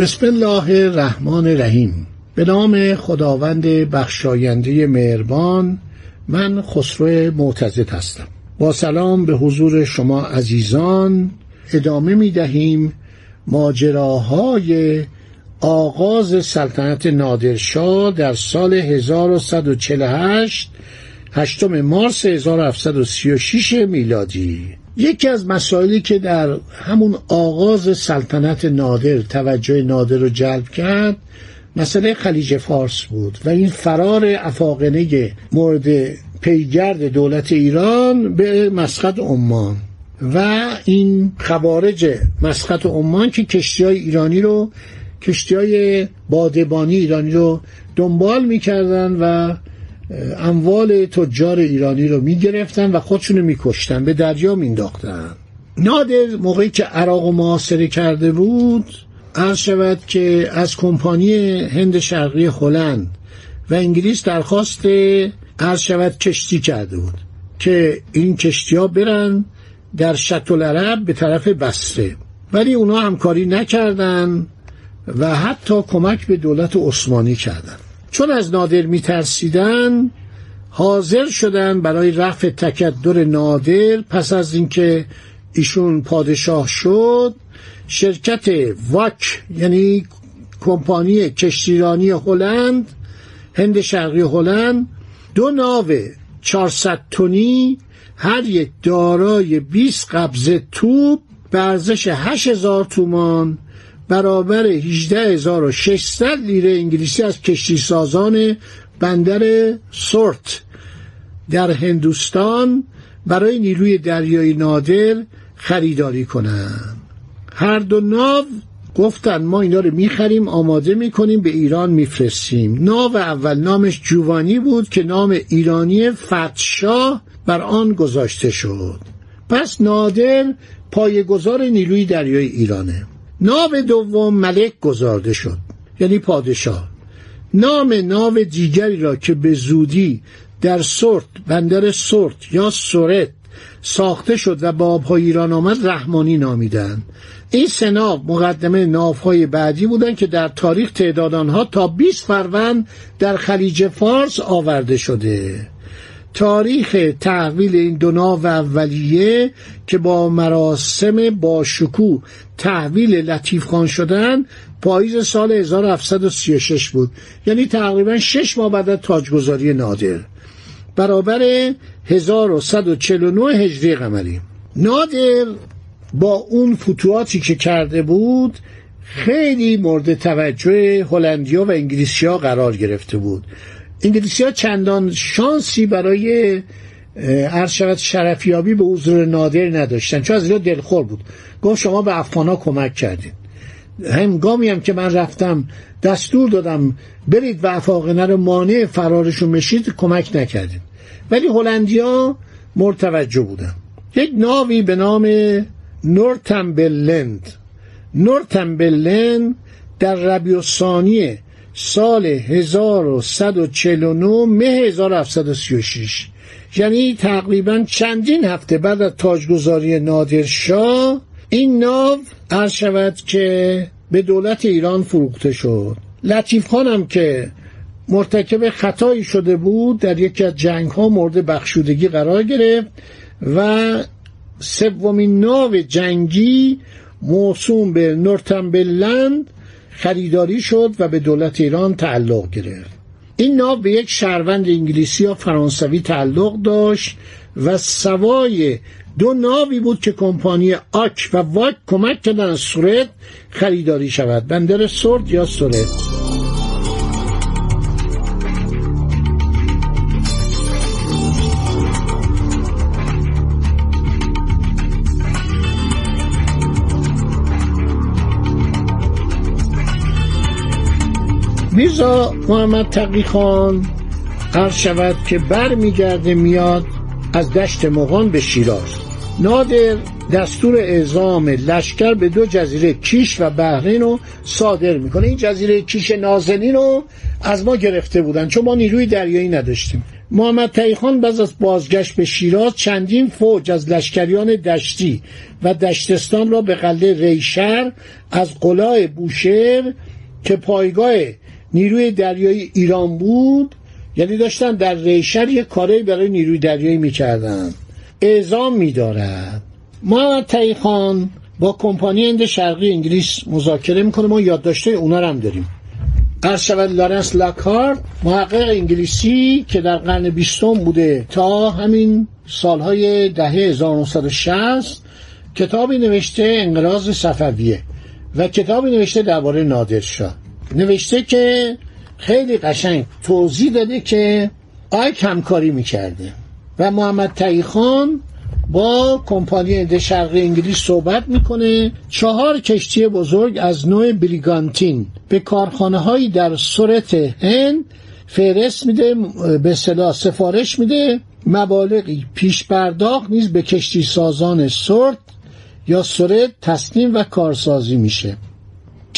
بسم الله الرحمن الرحیم. به نام خداوند بخشاینده مهربان من خسرو معتزد هستم. با سلام به حضور شما عزیزان ادامه می دهیم ماجراهای آغاز سلطنت نادرشاه در سال 1148 هشتم مارس 1736 میلادی. یکی از مسائلی که در همون آغاز سلطنت نادر توجه نادر رو جلب کرد مسئله خلیج فارس بود و این فرار افاقنه مورد پیگرد دولت ایران به مسقط عمان و این خوارج مسقط عمان که کشتی های ایرانی رو کشتی های بادبانی ایرانی رو دنبال می‌کردن و اموال تجار ایرانی رو می‌گرفتن و خودشون رو میکشتن به دریا مینداختن نادر موقعی که عراق و محاصره کرده بود عرض شود که از کمپانی هند شرقی هلند و انگلیس درخواست عرض شود کشتی کرده بود که این کشتی ها برن در شط العرب به طرف بسره. ولی اونا همکاری نکردن و حتی کمک به دولت عثمانی کردن. چون از نادر میترسیدن حاضر شدن برای رفع تکدر نادر پس از اینکه ایشون پادشاه شد شرکت واک یعنی کمپانی کشتیرانی هلند هند شرقی هلند دو ناو 400 تنی هر یک دارای 20 قبضه توپ به ارزش 8000 تومان برابر 18600 لیره انگلیسی از کشتی سازان بندر سورت در هندوستان برای نیروی دریایی نادر خریداری کنند. هر دو ناو گفتن ما اینا رو می‌خریم آماده می‌کنیم به ایران میفرستیم. ناو اول نامش جوانی بود که نام ایرانی فتشاه بر آن گذاشته شد. پس نادر پایگزار نیروی دریای ایرانه. ناو دوم ملک گذارده شد یعنی پادشاه. نام ناو دیگری را که به زودی در سرت بندر سرت یا سرت ساخته شد و با آبهای ایران آمد رحمانی نامیدند. این سه مقدمه ناوهای بعدی بودند که در تاریخ تعداد آنها تا 20 فروند در خلیج فارس آورده شده. تاریخ تحویل این دو ناو اولیه که با مراسم با شکوه تحویل لطیف خان شدن پاییز سال 1736 بود. یعنی تقریبا شش ماه بعد از تاجگذاری نادر. برابر 1149 هجری قمری. نادر با اون فتوحاتی که کرده بود خیلی مورد توجه هلندیا و انگلیسیا قرار گرفته بود. انگلیسی ها چندان شانسی برای عرض شود شرفیابی به حضور نادر نداشتن. چون از اینا دلخور بود. گفت شما به افغانا کمک کردید هنگامی هم که من رفتم دستور دادم برید و افاقنه رو مانع فرارشون مشید کمک نکردید ولی هلندیا مرتوجه بودن. یک ناوی به نام نورتمبلند. نورتمبلند در ربیع سال 1149 مه 1736 یعنی تقریبا چندین هفته بعد از تاجگذاری نادرشاه این ناو عرض شود که به دولت ایران فروخته شد. لطیف خانم که مرتکب خطایی شده بود در یکی از جنگ ها مورد بخشودگی قرار گرفت و سومین ناو جنگی موسوم به نورتمبلند خریداری شد و به دولت ایران تعلق گرفت. این ناو به یک شهروند انگلیسی یا فرانسوی تعلق داشت و سوای دو ناوی بود که کمپانی آک و واک کمک کردن سورت خریداری شود. بندر سرد یا سورت میرزا محمد تقی خان عرض شود که بر میگرده میاد از دشت مغان به شیراز. نادر دستور اعزام لشکر به دو جزیره کیش و بحرین رو صادر می‌کنه. این جزیره کیش نازنین رو از ما گرفته بودن چون ما نیروی دریایی نداشتیم. محمد تایخان بعد از بازگشت به شیراز چندین فوج از لشکریان دشتی و دشتستان را به قلعه ریشر از قلای بوشهر که پایگاه نیروی دریایی ایران بود یعنی داشتن در ریشر یک کاری برای نیروی دریایی می‌کردن. اعزام میدارد. محمد تایخان با کمپانی هند شرقی انگلیس مذاکره می‌کنه. ما یادداشته اونا رو هم داریم. قرض شود لارنس لاکارد محقق انگلیسی که در قرن بیستم بوده تا همین سالهای دهه 1960 کتابی نوشته انقراض صفویه و کتابی نوشته درباره نادرشاه نوشته که خیلی قشنگ توضیح داده که آیک همکاری می‌کرده و محمد تایخان با کمپانی هند شرقی انگلیس صحبت می‌کنه. چهار کشتی بزرگ از نوع بریگانتین به کارخانه هایی در سرت هند فرست میده به صلاح سفارش میده. مبالغی پیش پرداخت نیز به کشتی سازان سرت یا سرت تسلیم و کارسازی میشه.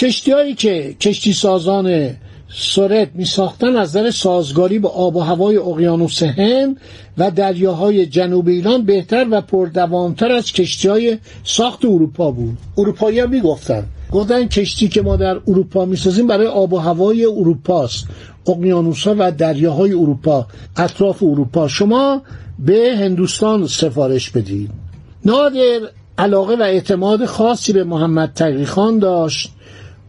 کشتی هایی که کشتی سازان سرت می ساختن از نظر سازگاری با آب و هوای اقیانوس هند و دریاهای جنوب ایران بهتر و پردوامتر از کشتی های ساخت اروپا بود. اروپایی ها می گفتن گفتن کشتی که ما در اروپا می سازیم برای آب و هوای اروپاست. اقیانوس ها و دریاهای اروپا اطراف اروپا. شما به هندوستان سفارش بدید نادر علاقه و اعتماد خاصی به محمد تقی خان داشت.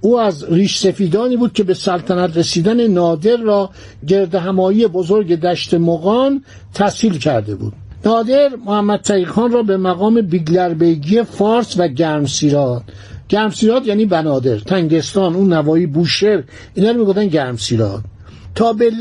او از ریش سفیدانی بود که به سلطنت رسیدن نادر را گرد همایی بزرگ دشت مغان تسهیل کرده بود. نادر محمد تقی خان را به مقام بیگلربیگی فارس و گرمسیرات گرمسیرات یعنی بنادر تنگستان اون نوایی بوشهر اینا رو می‌گفتن گرمسیرات تا به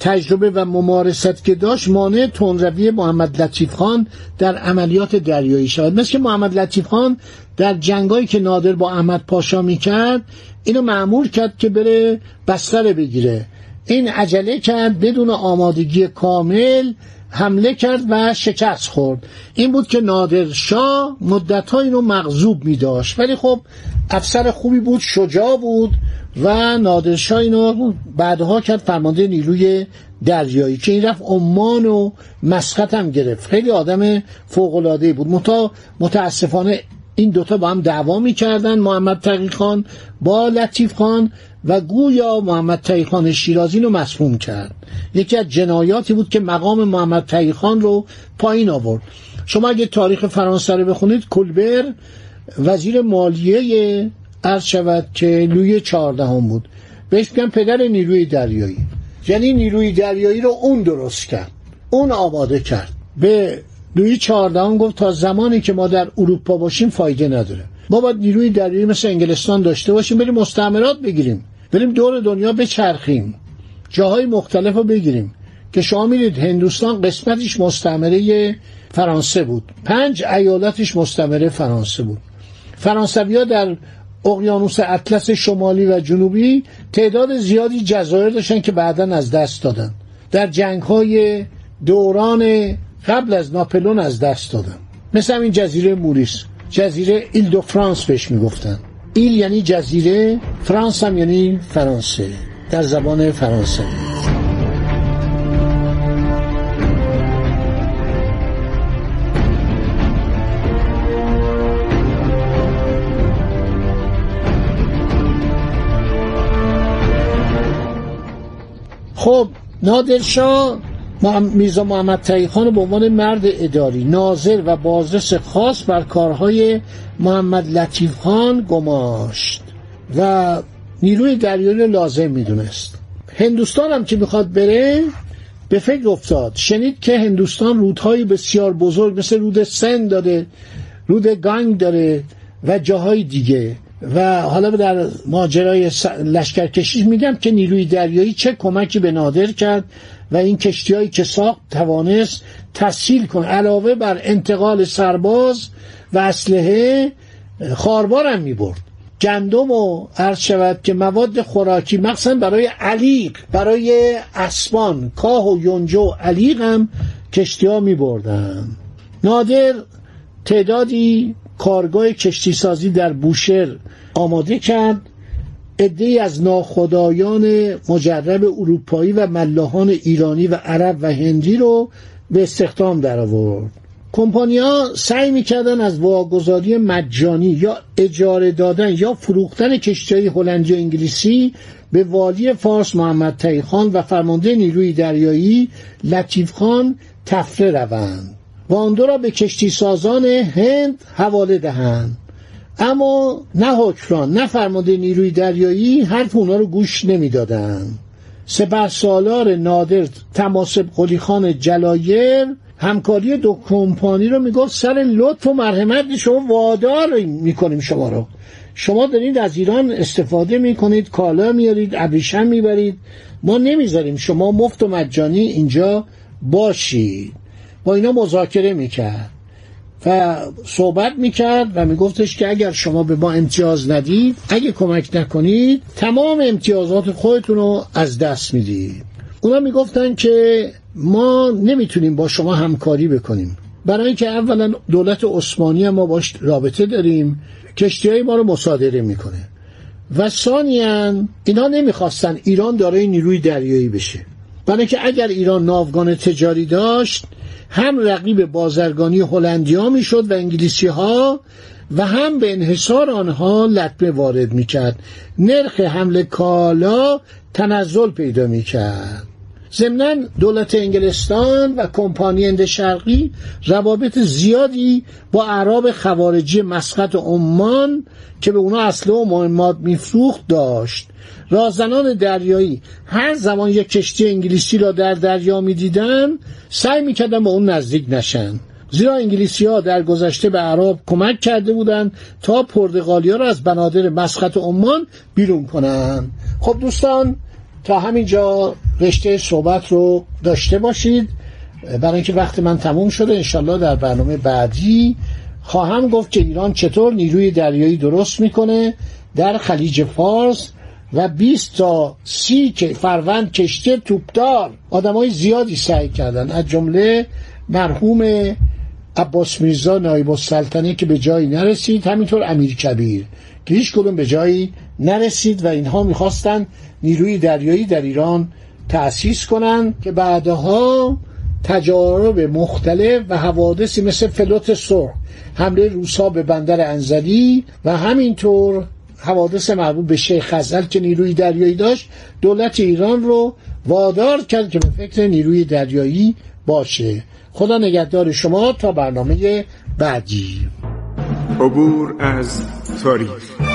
تجربه و ممارست که داشت مانع تندروی محمد لطیف خان در عملیات دریایی شود. مثل محمد لطیف خان در جنگایی که نادر با احمد پاشا می‌کرد اینو معمول کرد که بره بستر بگیره. این عجله کرد بدون آمادگی کامل حمله کرد و شکست خورد. این بود که نادر شاه مدت اینو مغضوب می داشت ولی خب افسر خوبی بود شجاع بود و نادرشاه اینو بعدها کرد فرمانده نیروی دریایی که این رفت عمان و مسقط هم گرفت. خیلی آدم فوق‌العاده‌ای بود. متا متاسفانه این دوتا با هم دعوا می‌کردن. محمد تقی خان با لطیف خان و گویا محمد تقی خان شیرازی رو مسموم کرد. یکی از جنایاتی بود که مقام محمد تقی خان رو پایین آورد. شما اگه تاریخ فرانسه رو بخونید کلبر وزیر مالیه عرض شود که لوی چهاردهم بود. بهش میگن پدر نیروی دریایی. یعنی نیروی دریایی رو اون درست کرد. اون آماده کرد. به لوی چهاردهم گفت تا زمانی که ما در اروپا باشیم فایده نداره. ما باید نیروی دریایی مثل انگلستان داشته باشیم بریم مستعمرات بگیریم. بریم دور دنیا بچرخیم. جاهای مختلف رو بگیریم. که شما میرید هندوستان قسمتش مستعمره فرانسه بود. پنج ایالتش مستعمره فرانسه بود. فرانسوی ها در اقیانوس اطلس شمالی و جنوبی تعداد زیادی جزایر داشتن که بعدا از دست دادن. در جنگ های دوران قبل از ناپلون از دست دادن. مثل این جزیره موریس. جزیره ایل دو فرانس بهش می‌گفتن. ایل یعنی جزیره فرانس هم یعنی فرانسه در زبان فرانسه خب نادرشاه میرزا محمد تقی خان به عنوان مرد اداری ناظر و بازرس خاص بر کارهای محمد لطیف خان گماشت و نیروی دریایی لازم می‌دونست. هندوستان هم که می‌خواد بره به فکر افتاد. شنید که هندوستان رودهای بسیار بزرگ مثل رود سند داره رود گنگ داره و جاهای دیگه. و حالا در ماجرای لشکرکشی میگم که نیروی دریایی چه کمکی به نادر کرد و این کشتیهایی که ساخت توانست تسهیل کن علاوه بر انتقال سرباز و اسلحه خاربار هم می برد گندم و عرض شود که مواد خوراکی مخصوصا برای علیق برای اسبان کاه و یونجه و علیق هم کشتی ها می نادر تعدادی کارگاه کشتی سازی در بوشهر آماده کرد. عده از ناخدایان مجرب اروپایی و ملاحان ایرانی و عرب و هندی رو به استخدام در آورد. کمپانیا سعی می‌کردن از واگذاری مجانی یا اجاره دادن یا فروختن کشتی هلندی و انگلیسی به والی فارس محمد خان و فرمانده نیروی دریایی لطیف خان تفره روند و آن را به کشتی سازان هند حواله دهند. اما نه حکران نه فرمانده نیروی دریایی حرف اونا رو گوش نمی‌دادند سپه سالار نادر تماسب قلی خان جلایر همکاری دو کمپانی رو می‌گفت سر لطف و مرحمت شما وادار می‌کنیم شما رو. شما دارید از ایران استفاده می‌کنید کالا میارید ابریشم می‌برید. ما نمی‌ذاریم شما مفت و مجانی اینجا باشید. با اینا مذاکره می‌کرد. و صحبت می‌کرد و میگفتش که اگر شما به ما امتیاز ندید اگه کمک نکنید تمام امتیازات خودتون رو از دست می‌دید. اونا می‌گفتن که ما نمی‌تونیم با شما همکاری بکنیم. برای اینکه اولا دولت عثمانی ما باش رابطه داریم کشتی های ما رو مصادره می‌کنه. و ثانیا اینا نمی‌خواستن ایران دارای نیروی دریایی بشه. برای اینکه اگر ایران ناوگان تجاری داشت هم رقیب بازرگانی هلندیا می‌شد و انگلیسی ها و هم به انحصار آنها لطمه وارد می‌کرد. نرخ حمل کالا تنزل پیدا می‌کرد. ضمنا دولت انگلستان و کمپانی هند شرقی روابط زیادی با عرب خوارجی مسقط عمان که به اونا اصله و مهمات میفروخت داشت. رازنان دریایی هر زمان یک کشتی انگلیسی را در دریا می‌دیدن سعی می‌کردن به اون نزدیک نشن. زیرا انگلیسی ها در گذشته به عرب کمک کرده بودند تا پرتغالی ها را از بنادر مسقط عمان بیرون کنند خب دوستان تا همینجا رشته صحبت رو داشته باشید. برای اینکه وقت من تموم شده انشالله در برنامه بعدی خواهم گفت که ایران چطور نیروی دریایی درست می‌کنه در خلیج فارس و 20 تا سی که فروند کشتی توپدار آدمای زیادی سعی کردن. از جمله مرحوم عباس میرزا نایب السلطنه که به جایی نرسید همینطور امیر کبیر. که هیچ کدوم به جایی نرسید و اینها می‌خواستن نیروی دریایی در ایران تأسیس کنند که بعدها تجارب مختلف و حوادثی مثل فلوت سرخ حمله روسا به بندر انزلی و همینطور حوادث مربوط به شیخ خزل که نیروی دریایی داشت دولت ایران رو وادار کرد که به فکر نیروی دریایی باشه. خدا نگهدار شما تا برنامه بعدی. عبور از sorry.